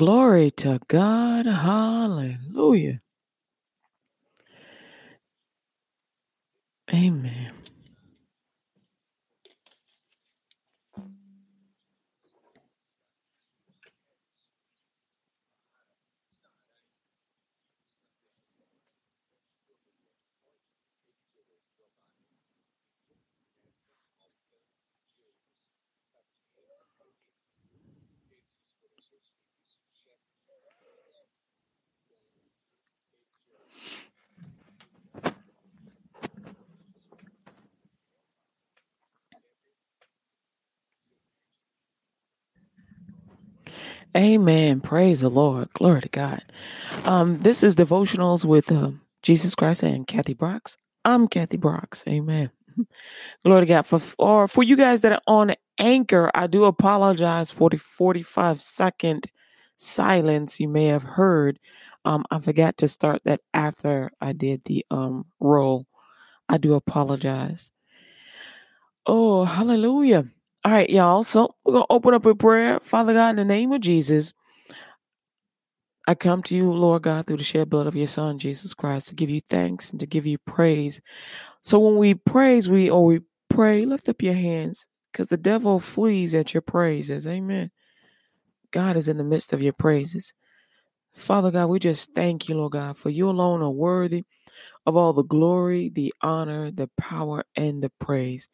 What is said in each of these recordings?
Glory to God. Hallelujah. Amen. Amen. Praise the Lord. Glory to God. Um, this is devotionals with uh, Jesus Christ and Kathy Brooks. I'm Kathy Brooks. Amen. Glory to God. For or for you guys that are on Anchor, I do apologize for the 45 second silence you may have heard. Um, I forgot to start that after I did the um roll. I do apologize. Oh, hallelujah. All right, y'all. So we're going to open up with prayer. Father God, in the name of Jesus, I come to you, Lord God, through the shed blood of your Son, Jesus Christ, to give you thanks and to give you praise. So when we praise, we or we pray, lift up your hands because the devil flees at your praises. Amen. God is in the midst of your praises. Father God, we just thank you, Lord God, for you alone are worthy of all the glory, the honor, the power, and the praise.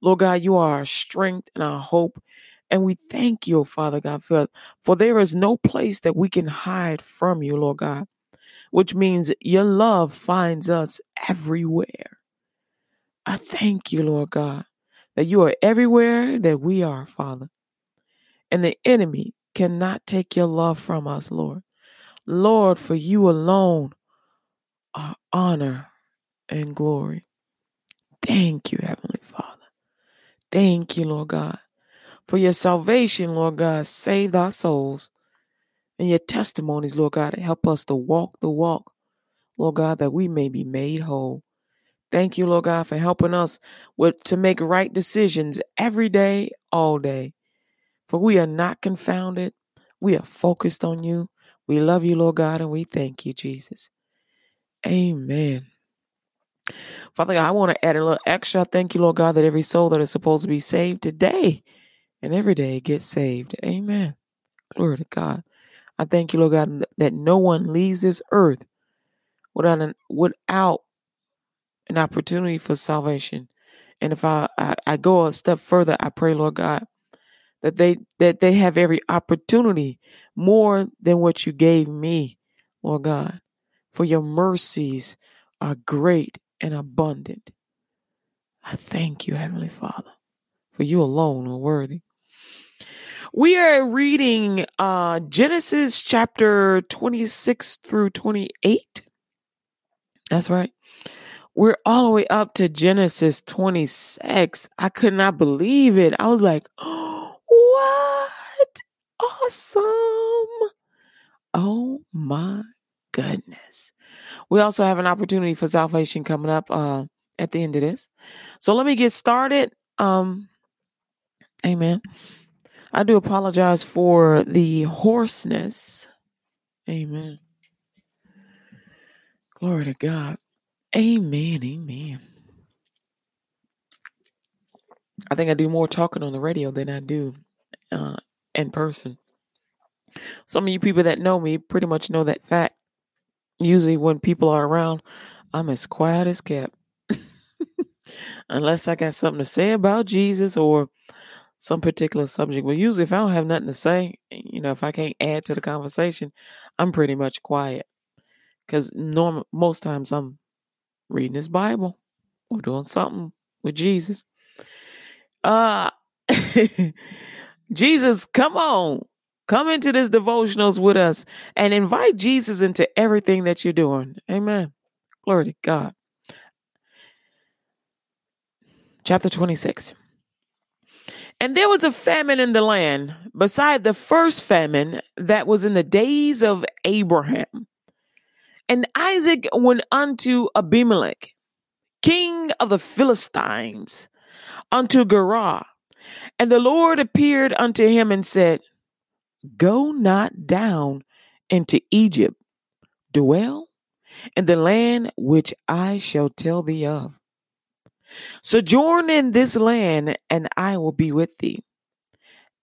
Lord God, you are our strength and our hope. And we thank you, oh Father God, for, for there is no place that we can hide from you, Lord God, which means your love finds us everywhere. I thank you, Lord God, that you are everywhere that we are, Father. And the enemy cannot take your love from us, Lord. Lord, for you alone honor and glory. Thank you, Heavenly Father. Thank you, Lord God, for your salvation, Lord God. Save our souls and your testimonies, Lord God, help us to walk the walk, Lord God, that we may be made whole. Thank you, Lord God, for helping us with to make right decisions every day, all day. For we are not confounded. We are focused on you. We love you, Lord God, and we thank you, Jesus. Amen. Father God, I want to add a little extra. Thank you, Lord God, that every soul that is supposed to be saved today and every day gets saved. Amen. Glory to God. I thank you, Lord God, that no one leaves this earth without an, without an opportunity for salvation. And if I, I, I go a step further, I pray, Lord God, that they that they have every opportunity more than what you gave me, Lord God. For your mercies are great and abundant. I thank you, Heavenly Father, for you alone are worthy. We are reading uh, Genesis chapter 26 through 28. That's right. We're all the way up to Genesis 26. I could not believe it. I was like, oh, what? Awesome. Oh my goodness. We also have an opportunity for salvation coming up uh, at the end of this. So let me get started. Um, amen. I do apologize for the hoarseness. Amen. Glory to God. Amen. Amen. I think I do more talking on the radio than I do uh, in person. Some of you people that know me pretty much know that fact. Usually, when people are around, I'm as quiet as kept. Unless I got something to say about Jesus or some particular subject. But usually, if I don't have nothing to say, you know, if I can't add to the conversation, I'm pretty much quiet. Because norm most times I'm reading this Bible or doing something with Jesus. Uh Jesus, come on. Come into this devotionals with us and invite Jesus into everything that you're doing. Amen. Glory to God. Chapter 26. And there was a famine in the land, beside the first famine that was in the days of Abraham. And Isaac went unto Abimelech, king of the Philistines, unto Gerar. And the Lord appeared unto him and said, Go not down into Egypt, dwell in the land which I shall tell thee of. Sojourn in this land, and I will be with thee,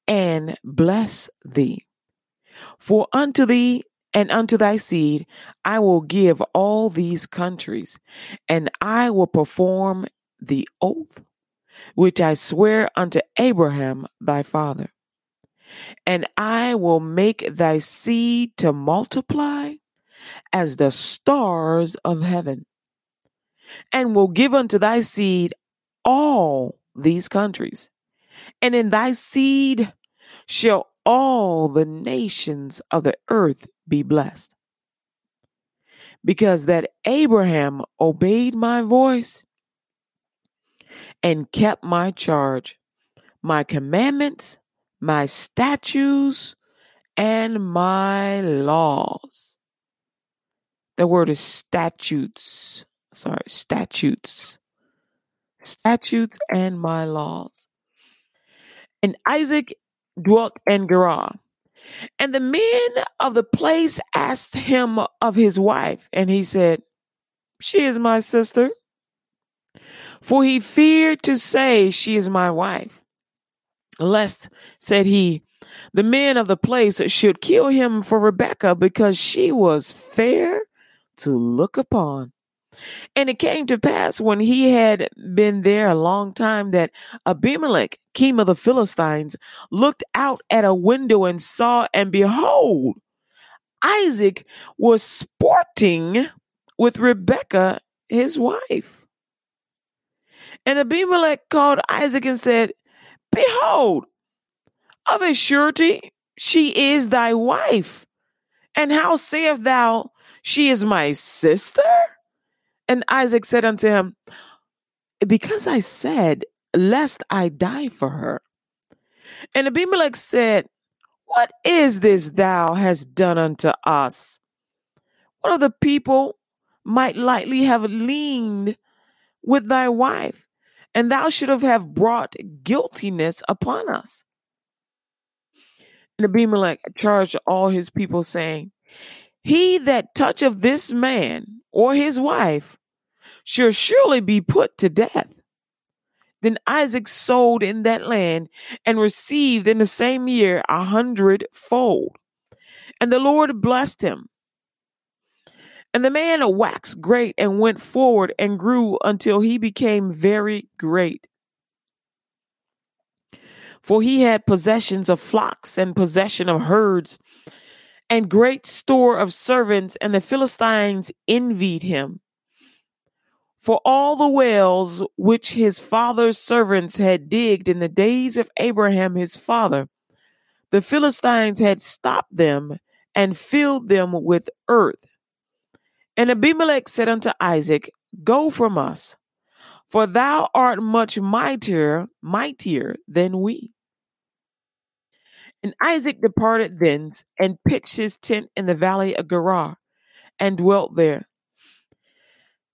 and bless thee. For unto thee and unto thy seed I will give all these countries, and I will perform the oath which I swear unto Abraham thy father. And I will make thy seed to multiply as the stars of heaven, and will give unto thy seed all these countries, and in thy seed shall all the nations of the earth be blessed. Because that Abraham obeyed my voice and kept my charge, my commandments, my statutes, and my laws. The word is statutes. Sorry, statutes. Statutes and my laws. And Isaac dwelt in Gerar. And the men of the place asked him of his wife, and he said, She is my sister. For he feared to say, She is my wife. Lest, said he, the men of the place should kill him for Rebekah because she was fair to look upon. And it came to pass when he had been there a long time that Abimelech, king of the Philistines, looked out at a window and saw, and behold, Isaac was sporting with Rebekah, his wife. And Abimelech called Isaac and said, Behold, of a surety she is thy wife. And how sayest thou, She is my sister? And Isaac said unto him, Because I said, Lest I die for her. And Abimelech said, What is this thou hast done unto us? One of the people might lightly have leaned with thy wife, and thou should have brought guiltiness upon us. And Abimelech charged all his people, saying, He that toucheth this man or his wife shall surely be put to death. Then Isaac sold in that land and received in the same year a hundredfold. And the Lord blessed him. And the man waxed great and went forward and grew until he became very great. For he had possessions of flocks and possession of herds and great store of servants, and the Philistines envied him. For all the wells which his father's servants had digged in the days of Abraham his father, the Philistines had stopped them and filled them with earth. And Abimelech said unto Isaac, Go from us, for thou art much mightier, mightier than we. And Isaac departed thence and pitched his tent in the valley of Gerar and dwelt there.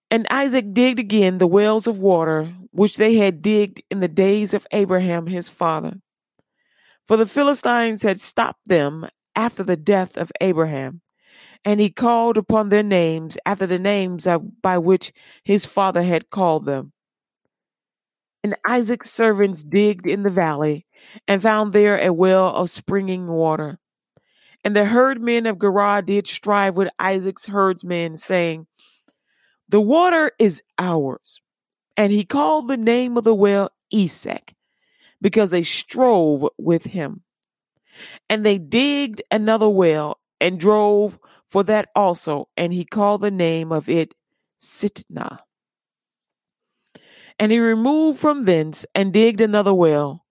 And Isaac digged again the wells of water which they had digged in the days of Abraham his father. For the Philistines had stopped them after the death of Abraham, and he called upon their names after the names by which his father had called them. And Isaac's servants digged in the valley and found there a well of springing water. And the herdmen of Gerar did strive with Isaac's herdsmen, saying, the water is ours. And he called the name of the well Esek, because they strove with him. And they digged another well and drove for that also, and he called the name of it Sitnah. And he removed from thence and digged another well,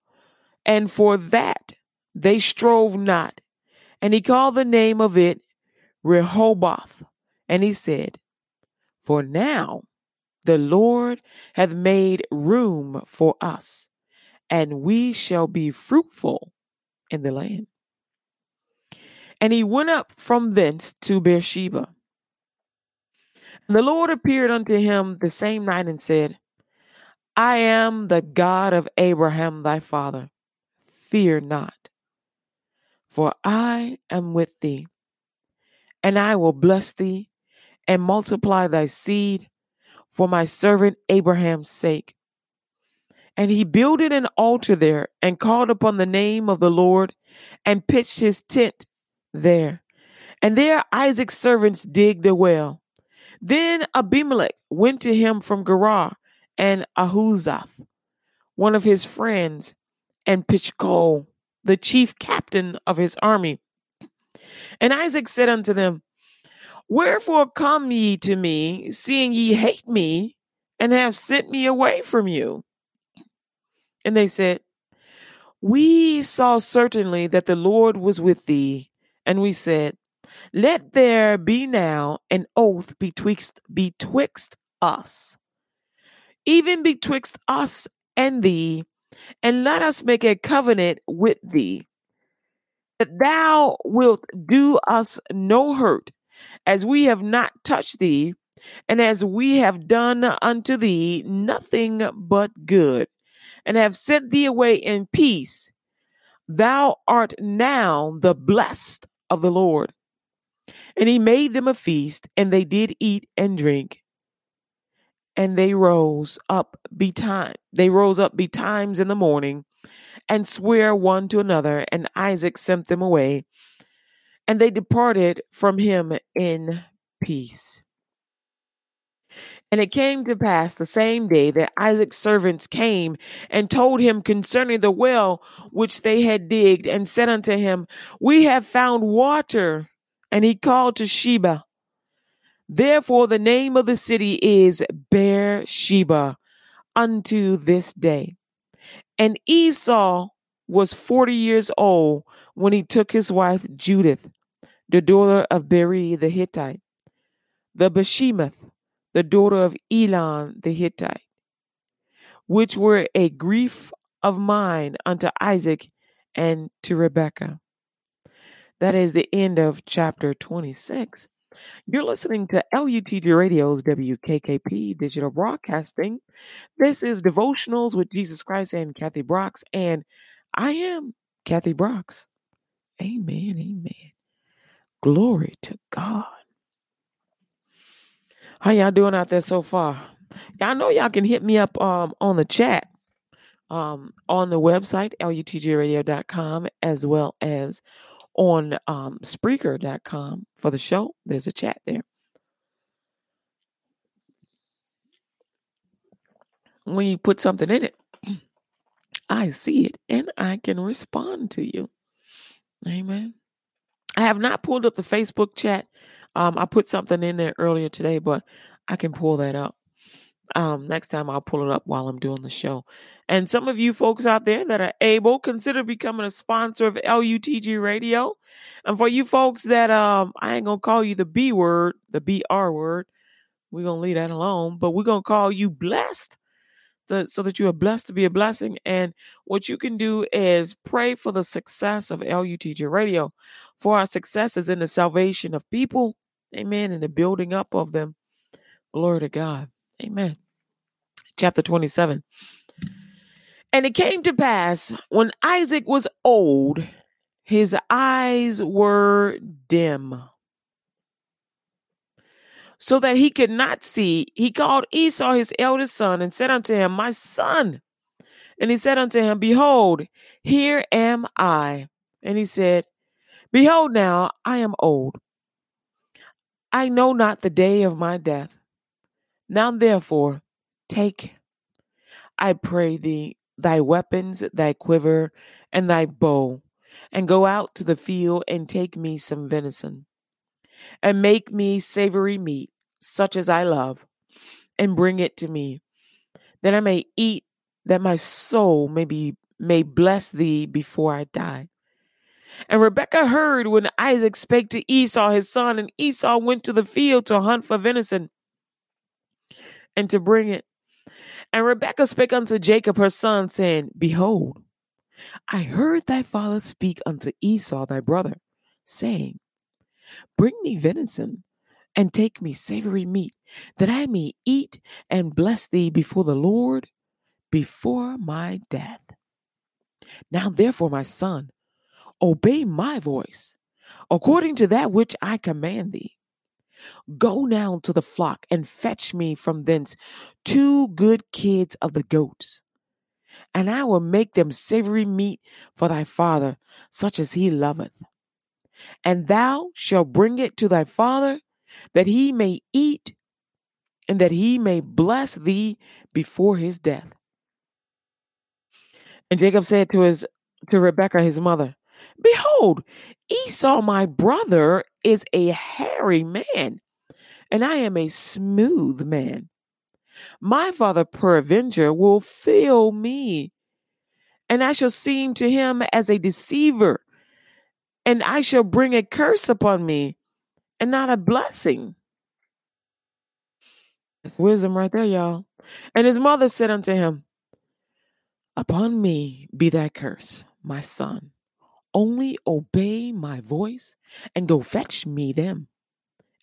and for that they strove not. And he called the name of it Rehoboth. And he said, for now the Lord hath made room for us, and we shall be fruitful in the land. And he went up from thence to Beersheba. And the Lord appeared unto him the same night and said, I am the God of Abraham thy father. Fear not, for I am with thee, and I will bless thee and multiply thy seed for my servant Abraham's sake. And he builded an altar there and called upon the name of the Lord and pitched his tent there. And there Isaac's servants digged a well. Then Abimelech went to him from Gerar and Ahuzzath, one of his friends, and Phichol, the chief captain of his army. And Isaac said unto them, Wherefore come ye to me, seeing ye hate me, and have sent me away from you? And they said, We saw certainly that the Lord was with thee, and we said, Let there be now an oath betwixt betwixt us, even betwixt us and thee, and let us make a covenant with thee, that thou wilt do us no hurt, as we have not touched thee, and as we have done unto thee nothing but good, and have sent thee away in peace. Thou art now the blessed of the Lord. And he made them a feast, and they did eat and drink. And they rose up betime. They rose up betimes in the morning, and swear one to another. And Isaac sent them away, and they departed from him in peace. And it came to pass the same day that Isaac's servants came and told him concerning the well which they had digged, and said unto him, We have found water. And he called to Sheba. Therefore, the name of the city is Beersheba unto this day. And Esau was forty years old when he took his wife Judith, the daughter of Beeri the Hittite, the Bashemath, the daughter of Elon the Hittite, which were a grief of mine unto Isaac and to Rebekah. That is the end of chapter 26. You're listening to LUTG Radio's WKKP Digital Broadcasting. This is Devotionals with Jesus Christ and Kathy Brooks, and I am Kathy Brooks. Amen, amen. Glory to God. How y'all doing out there so far? Y'all know y'all can hit me up um, on the chat um, on the website, lutgradio.com, as well as on um, Spreaker.com for the show. There's a chat there. When you put something in it, I see it and I can respond to you. Amen. I have not pulled up the Facebook chat. Um, I put something in there earlier today, but I can pull that up. Um, next time I'll pull it up while I'm doing the show. And some of you folks out there that are able, consider becoming a sponsor of LUTG Radio. And for you folks that um, I ain't gonna call you the B word, the BR word. We're gonna leave that alone, but we're gonna call you blessed. The, so that you are blessed to be a blessing. And what you can do is pray for the success of LUTG Radio, for our successes in the salvation of people, amen, and the building up of them. Glory to God. Amen. Chapter 27. And it came to pass when Isaac was old, his eyes were dim, so that he could not see. He called Esau his eldest son and said unto him, My son. And he said unto him, Behold, here am I. And he said, Behold, now I am old. I know not the day of my death. Now therefore, take, I pray thee, thy weapons, thy quiver, and thy bow, and go out to the field and take me some venison, and make me savory meat, such as I love, and bring it to me, that I may eat, that my soul may be may bless thee before I die. And Rebekah heard when Isaac spake to Esau his son, and Esau went to the field to hunt for venison and to bring it. And Rebekah spake unto Jacob her son, saying, Behold, I heard thy father speak unto Esau thy brother, saying, Bring me venison and take me savory meat, that I may eat and bless thee before the Lord before my death. Now therefore, my son, obey my voice, according to that which I command thee. Go now to the flock and fetch me from thence two good kids of the goats, and I will make them savory meat for thy father, such as he loveth. And thou shalt bring it to thy father, that he may eat, and that he may bless thee before his death. And Jacob said to his to Rebekah his mother, Behold, Esau my brother is a hairy man, and I am a smooth man. My father peradventure will fail me, and I shall seem to him as a deceiver, and I shall bring a curse upon me, and not a blessing. Wisdom right there, y'all. And his mother said unto him, Upon me be thy curse, my son. Only obey my voice and go fetch me them.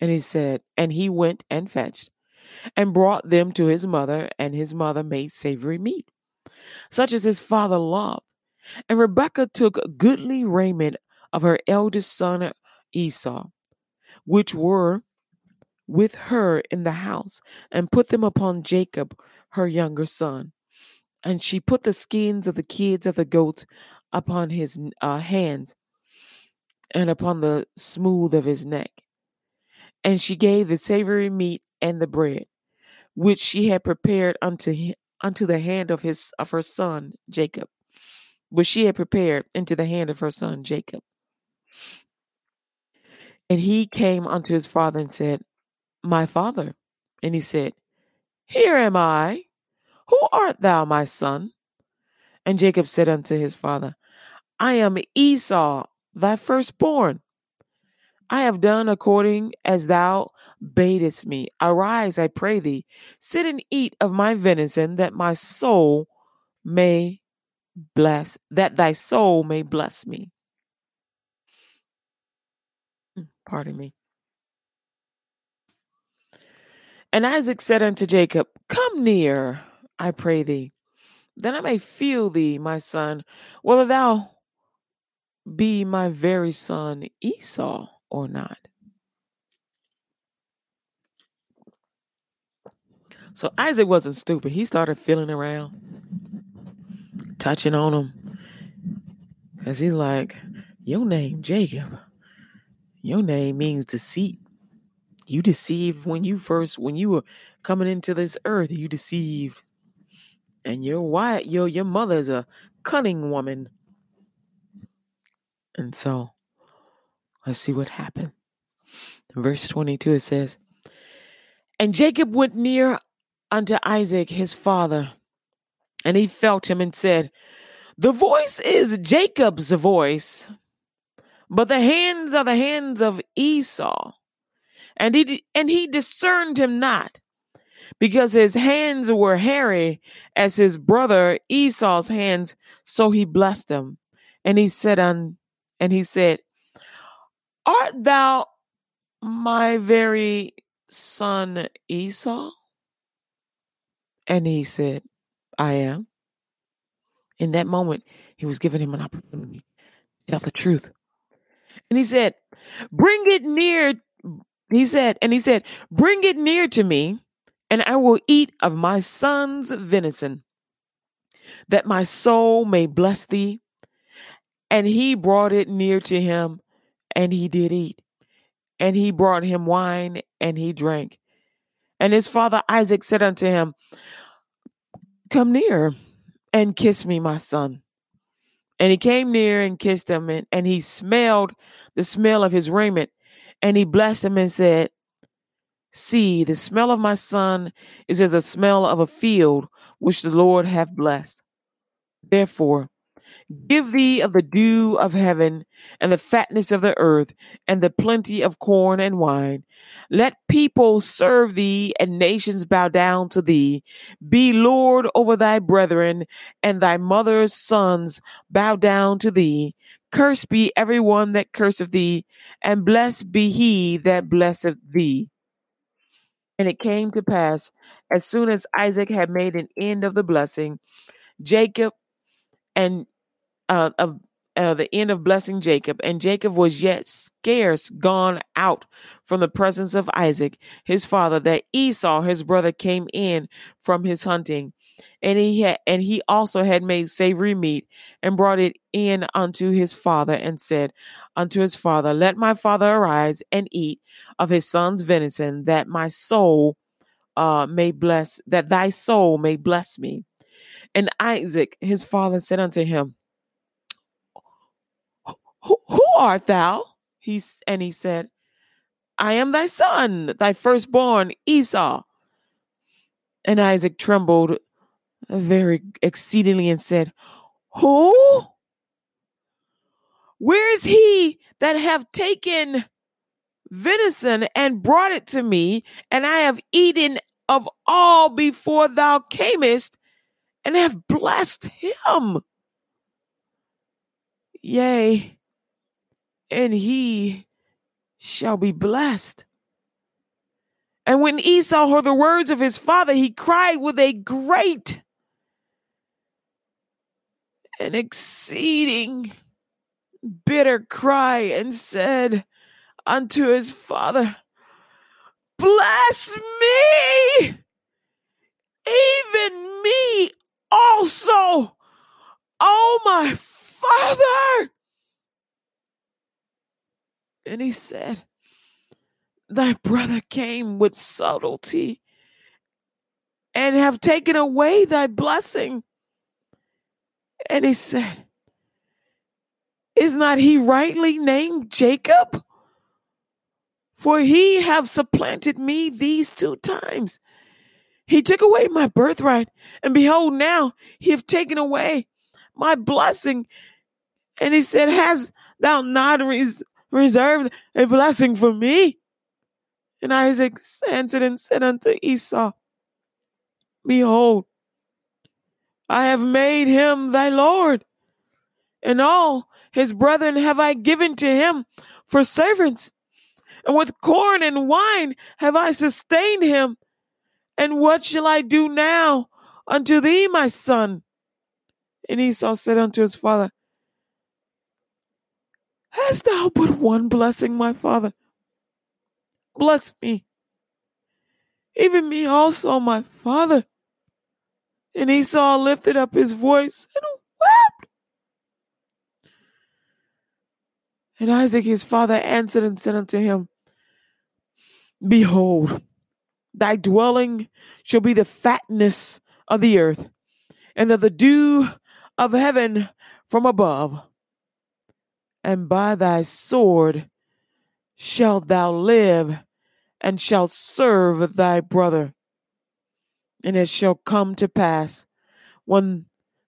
And he said, and he went and fetched and brought them to his mother, and his mother made savory meat, such as his father loved. And Rebekah took goodly raiment of her eldest son Esau, which were with her in the house, and put them upon Jacob, her younger son. And she put the skins of the kids of the goats upon his uh, hands and upon the smooth of his neck. And she gave the savory meat and the bread, which she had prepared unto him, unto the hand of his of her son Jacob, which she had prepared into the hand of her son Jacob. And he came unto his father and said, My father. And he said, Here am I. Who art thou, my son? And Jacob said unto his father, I am Esau, thy firstborn. I have done according as thou badest me. Arise, I pray thee, sit and eat of my venison, that my soul may bless, that thy soul may bless me. Hmm, pardon me. And Isaac said unto Jacob, Come near, I pray thee, that I may feel thee, my son, whether thou be my very son Esau or not. So Isaac wasn't stupid. He started feeling around, touching on him. Because he's like, Your name, Jacob, your name means deceit. You deceived when you first, when you were coming into this earth, you deceived. And your wife, your your mother is a cunning woman. And so let's see what happened. Verse 22 it says, And Jacob went near unto Isaac his father, and he felt him and said, The voice is Jacob's voice, but the hands are the hands of Esau. And he and he discerned him not, because his hands were hairy as his brother Esau's hands, so he blessed him. And he said on and he said, Art thou my very son Esau? And he said, I am. In that moment, he was giving him an opportunity to tell the truth. And he said, Bring it near. He said, and he said, Bring it near to me, and I will eat of my son's venison, that my soul may bless thee. And he brought it near to him, and he did eat. And he brought him wine, and he drank. And his father Isaac said unto him, Come near and kiss me, my son. And he came near and kissed him, and, and he smelled the smell of his raiment. And he blessed him and said, See, the smell of my son is as the smell of a field which the Lord hath blessed. Therefore, Give thee of the dew of heaven, and the fatness of the earth, and the plenty of corn and wine. Let people serve thee, and nations bow down to thee. Be Lord over thy brethren, and thy mother's sons bow down to thee. Cursed be every one that curseth thee, and blessed be he that blesseth thee. And it came to pass, as soon as Isaac had made an end of the blessing, Jacob and uh, of uh, the end of blessing Jacob, and Jacob was yet scarce gone out from the presence of Isaac his father, that Esau his brother came in from his hunting, and he had and he also had made savory meat and brought it in unto his father, and said unto his father, Let my father arise and eat of his son's venison, that my soul uh, may bless, that thy soul may bless me. And Isaac his father said unto him, who, art thou? He, and he said, I am thy son, thy firstborn Esau. And Isaac trembled very exceedingly and said, Who? Where is he that have taken venison and brought it to me, and I have eaten of all before thou camest, and have blessed him? Yea, and he shall be blessed. And when Esau heard the words of his father, he cried with a great and exceeding bitter cry and said unto his father, Bless me, even me also, oh my father. And he said, Thy brother came with subtlety and have taken away thy blessing. And he said, Is not he rightly named Jacob? For he have supplanted me these two times. He took away my birthright, and behold, now he have taken away my blessing. And he said, Has thou not res- reserved a blessing for me? And Isaac answered and said unto Esau, Behold, I have made him thy Lord, and all his brethren have I given to him for servants, and with corn and wine have I sustained him. And what shall I do now unto thee, my son? And Esau said unto his father, Hast thou but one blessing, my father? Bless me, even me also, my father. And Esau lifted up his voice and wept. And Isaac his father answered and said unto him, Behold, thy dwelling shall be the fatness of the earth, and of the dew of heaven from above and by thy sword shalt thou live, and shalt serve thy brother. And it shall come to pass, when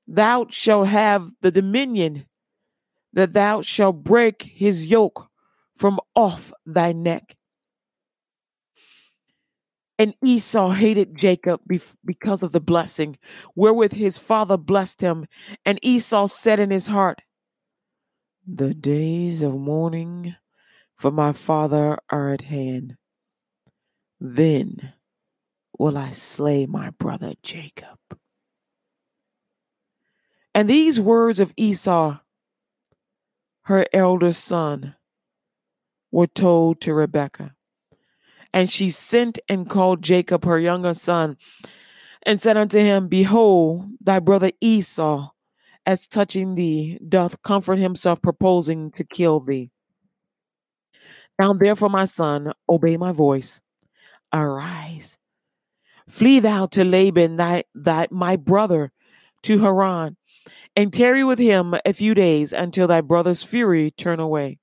thou shalt have the dominion, that thou shalt break his yoke from off thy neck. And Esau hated Jacob because of the blessing wherewith his father blessed him. And Esau said in his heart, the days of mourning for my father are at hand. Then will I slay my brother Jacob. And these words of Esau, her elder son, were told to Rebekah. And she sent and called Jacob, her younger son, and said unto him, Behold, thy brother Esau as touching thee, doth comfort himself, proposing to kill thee. Now therefore, my son, obey my voice. Arise, flee thou to Laban, thy, thy my brother, to Haran, and tarry with him a few days until thy brother's fury turn away.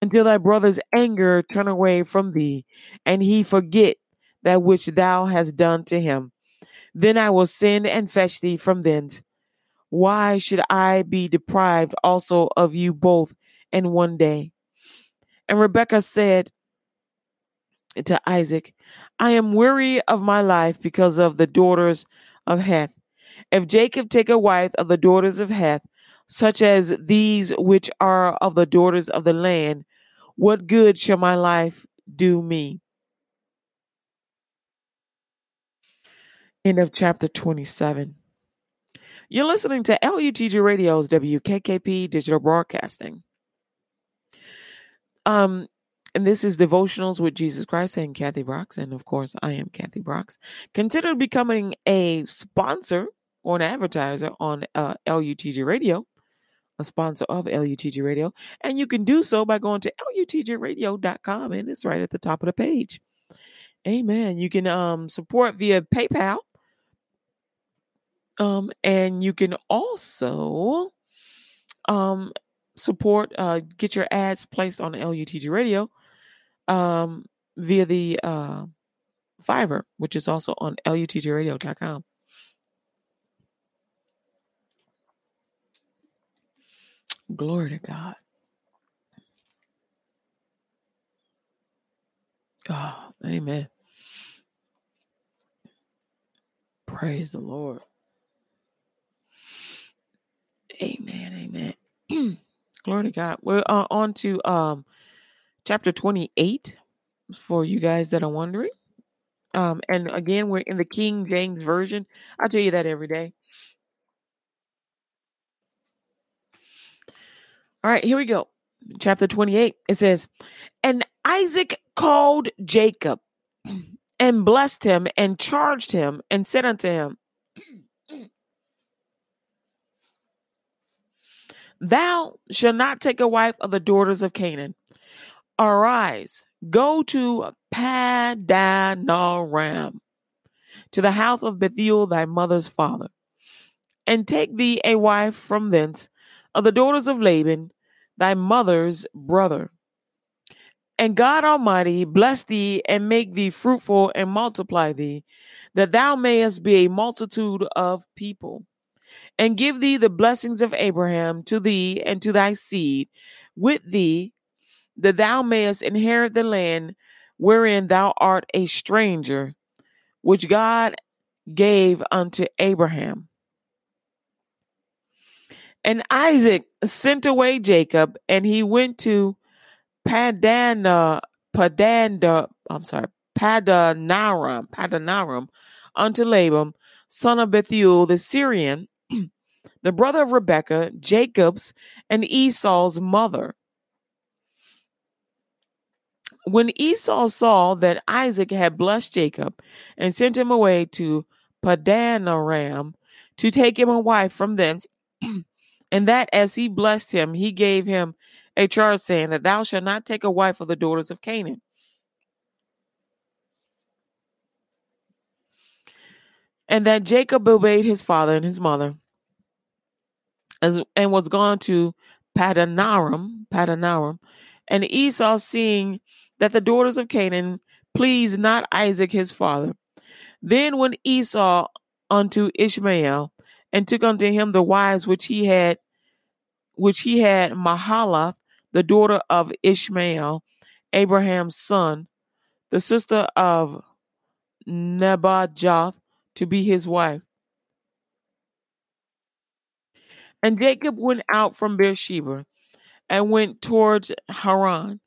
Until thy brother's anger turn away from thee, and he forget that which thou hast done to him. Then I will send and fetch thee from thence why should I be deprived also of you both in one day? And Rebekah said to Isaac, I am weary of my life because of the daughters of Heth. If Jacob take a wife of the daughters of Heth, such as these which are of the daughters of the land, what good shall my life do me? End of chapter 27. You're listening to LUTG Radio's WKKP Digital Broadcasting. Um, and this is Devotionals with Jesus Christ and Kathy Brooks. And of course, I am Kathy Brooks. Consider becoming a sponsor or an advertiser on uh, LUTG Radio, a sponsor of LUTG Radio. And you can do so by going to LUTGRadio.com, and it's right at the top of the page. Amen. You can um, support via PayPal. Um, and you can also um, support, uh, get your ads placed on LUTG Radio um, via the uh, Fiverr, which is also on lutgradio.com. Glory to God. Oh, amen. Praise the Lord. Amen. Amen. Glory to God. We're uh, on to um, chapter 28 for you guys that are wondering. Um, and again, we're in the King James Version. I tell you that every day. All right, here we go. Chapter 28. It says, And Isaac called Jacob and blessed him and charged him and said unto him, Thou shalt not take a wife of the daughters of Canaan. Arise, go to Padanaram, to the house of Bethuel thy mother's father, and take thee a wife from thence of the daughters of Laban, thy mother's brother. And God Almighty bless thee and make thee fruitful and multiply thee, that thou mayest be a multitude of people and give thee the blessings of Abraham to thee and to thy seed with thee, that thou mayest inherit the land wherein thou art a stranger, which God gave unto Abraham. And Isaac sent away Jacob, and he went to Padana, Padanda, I'm sorry, Padanaram, Padanaram, unto Laban, son of Bethuel the Syrian, the brother of Rebekah, Jacob's and Esau's mother. When Esau saw that Isaac had blessed Jacob and sent him away to Padanaram to take him a wife from thence, and that as he blessed him, he gave him a charge saying that thou shalt not take a wife of the daughters of Canaan. And that Jacob obeyed his father and his mother and, and was gone to Padanaram, Padanaram, and Esau seeing that the daughters of Canaan pleased not Isaac his father. Then went Esau unto Ishmael and took unto him the wives which he had which he had Mahalath, the daughter of Ishmael, Abraham's son, the sister of Nebajoth, to be his wife. And Jacob went out from Beersheba and went towards Haran.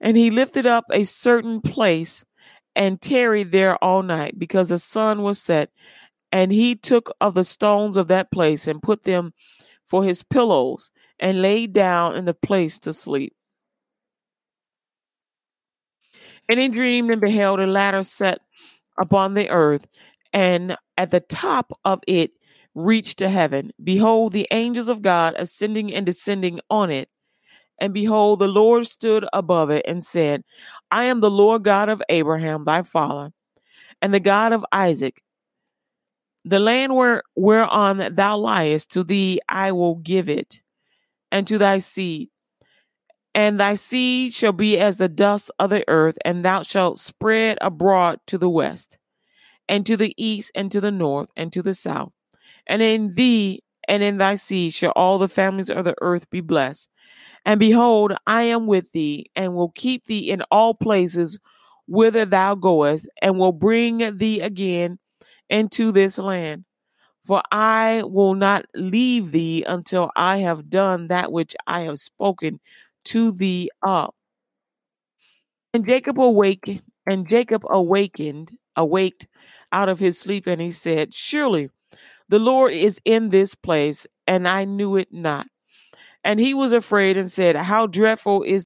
And he lifted up a certain place and tarried there all night because the sun was set. And he took of the stones of that place and put them for his pillows and lay down in the place to sleep. And he dreamed and beheld a ladder set upon the earth, and at the top of it reached to heaven. Behold, the angels of God ascending and descending on it. And behold, the Lord stood above it and said, I am the Lord God of Abraham, thy father, and the God of Isaac. The land where, whereon thou liest, to thee I will give it, and to thy seed. And thy seed shall be as the dust of the earth, and thou shalt spread abroad to the west, and to the east, and to the north, and to the south and in thee and in thy seed shall all the families of the earth be blessed. And behold, I am with thee, and will keep thee in all places whither thou goest, and will bring thee again into this land. For I will not leave thee until I have done that which I have spoken to thee of. And Jacob awakened, and Jacob awakened, awaked out of his sleep, and he said, Surely The Lord is in this place, and I knew it not. And he was afraid and said, How dreadful is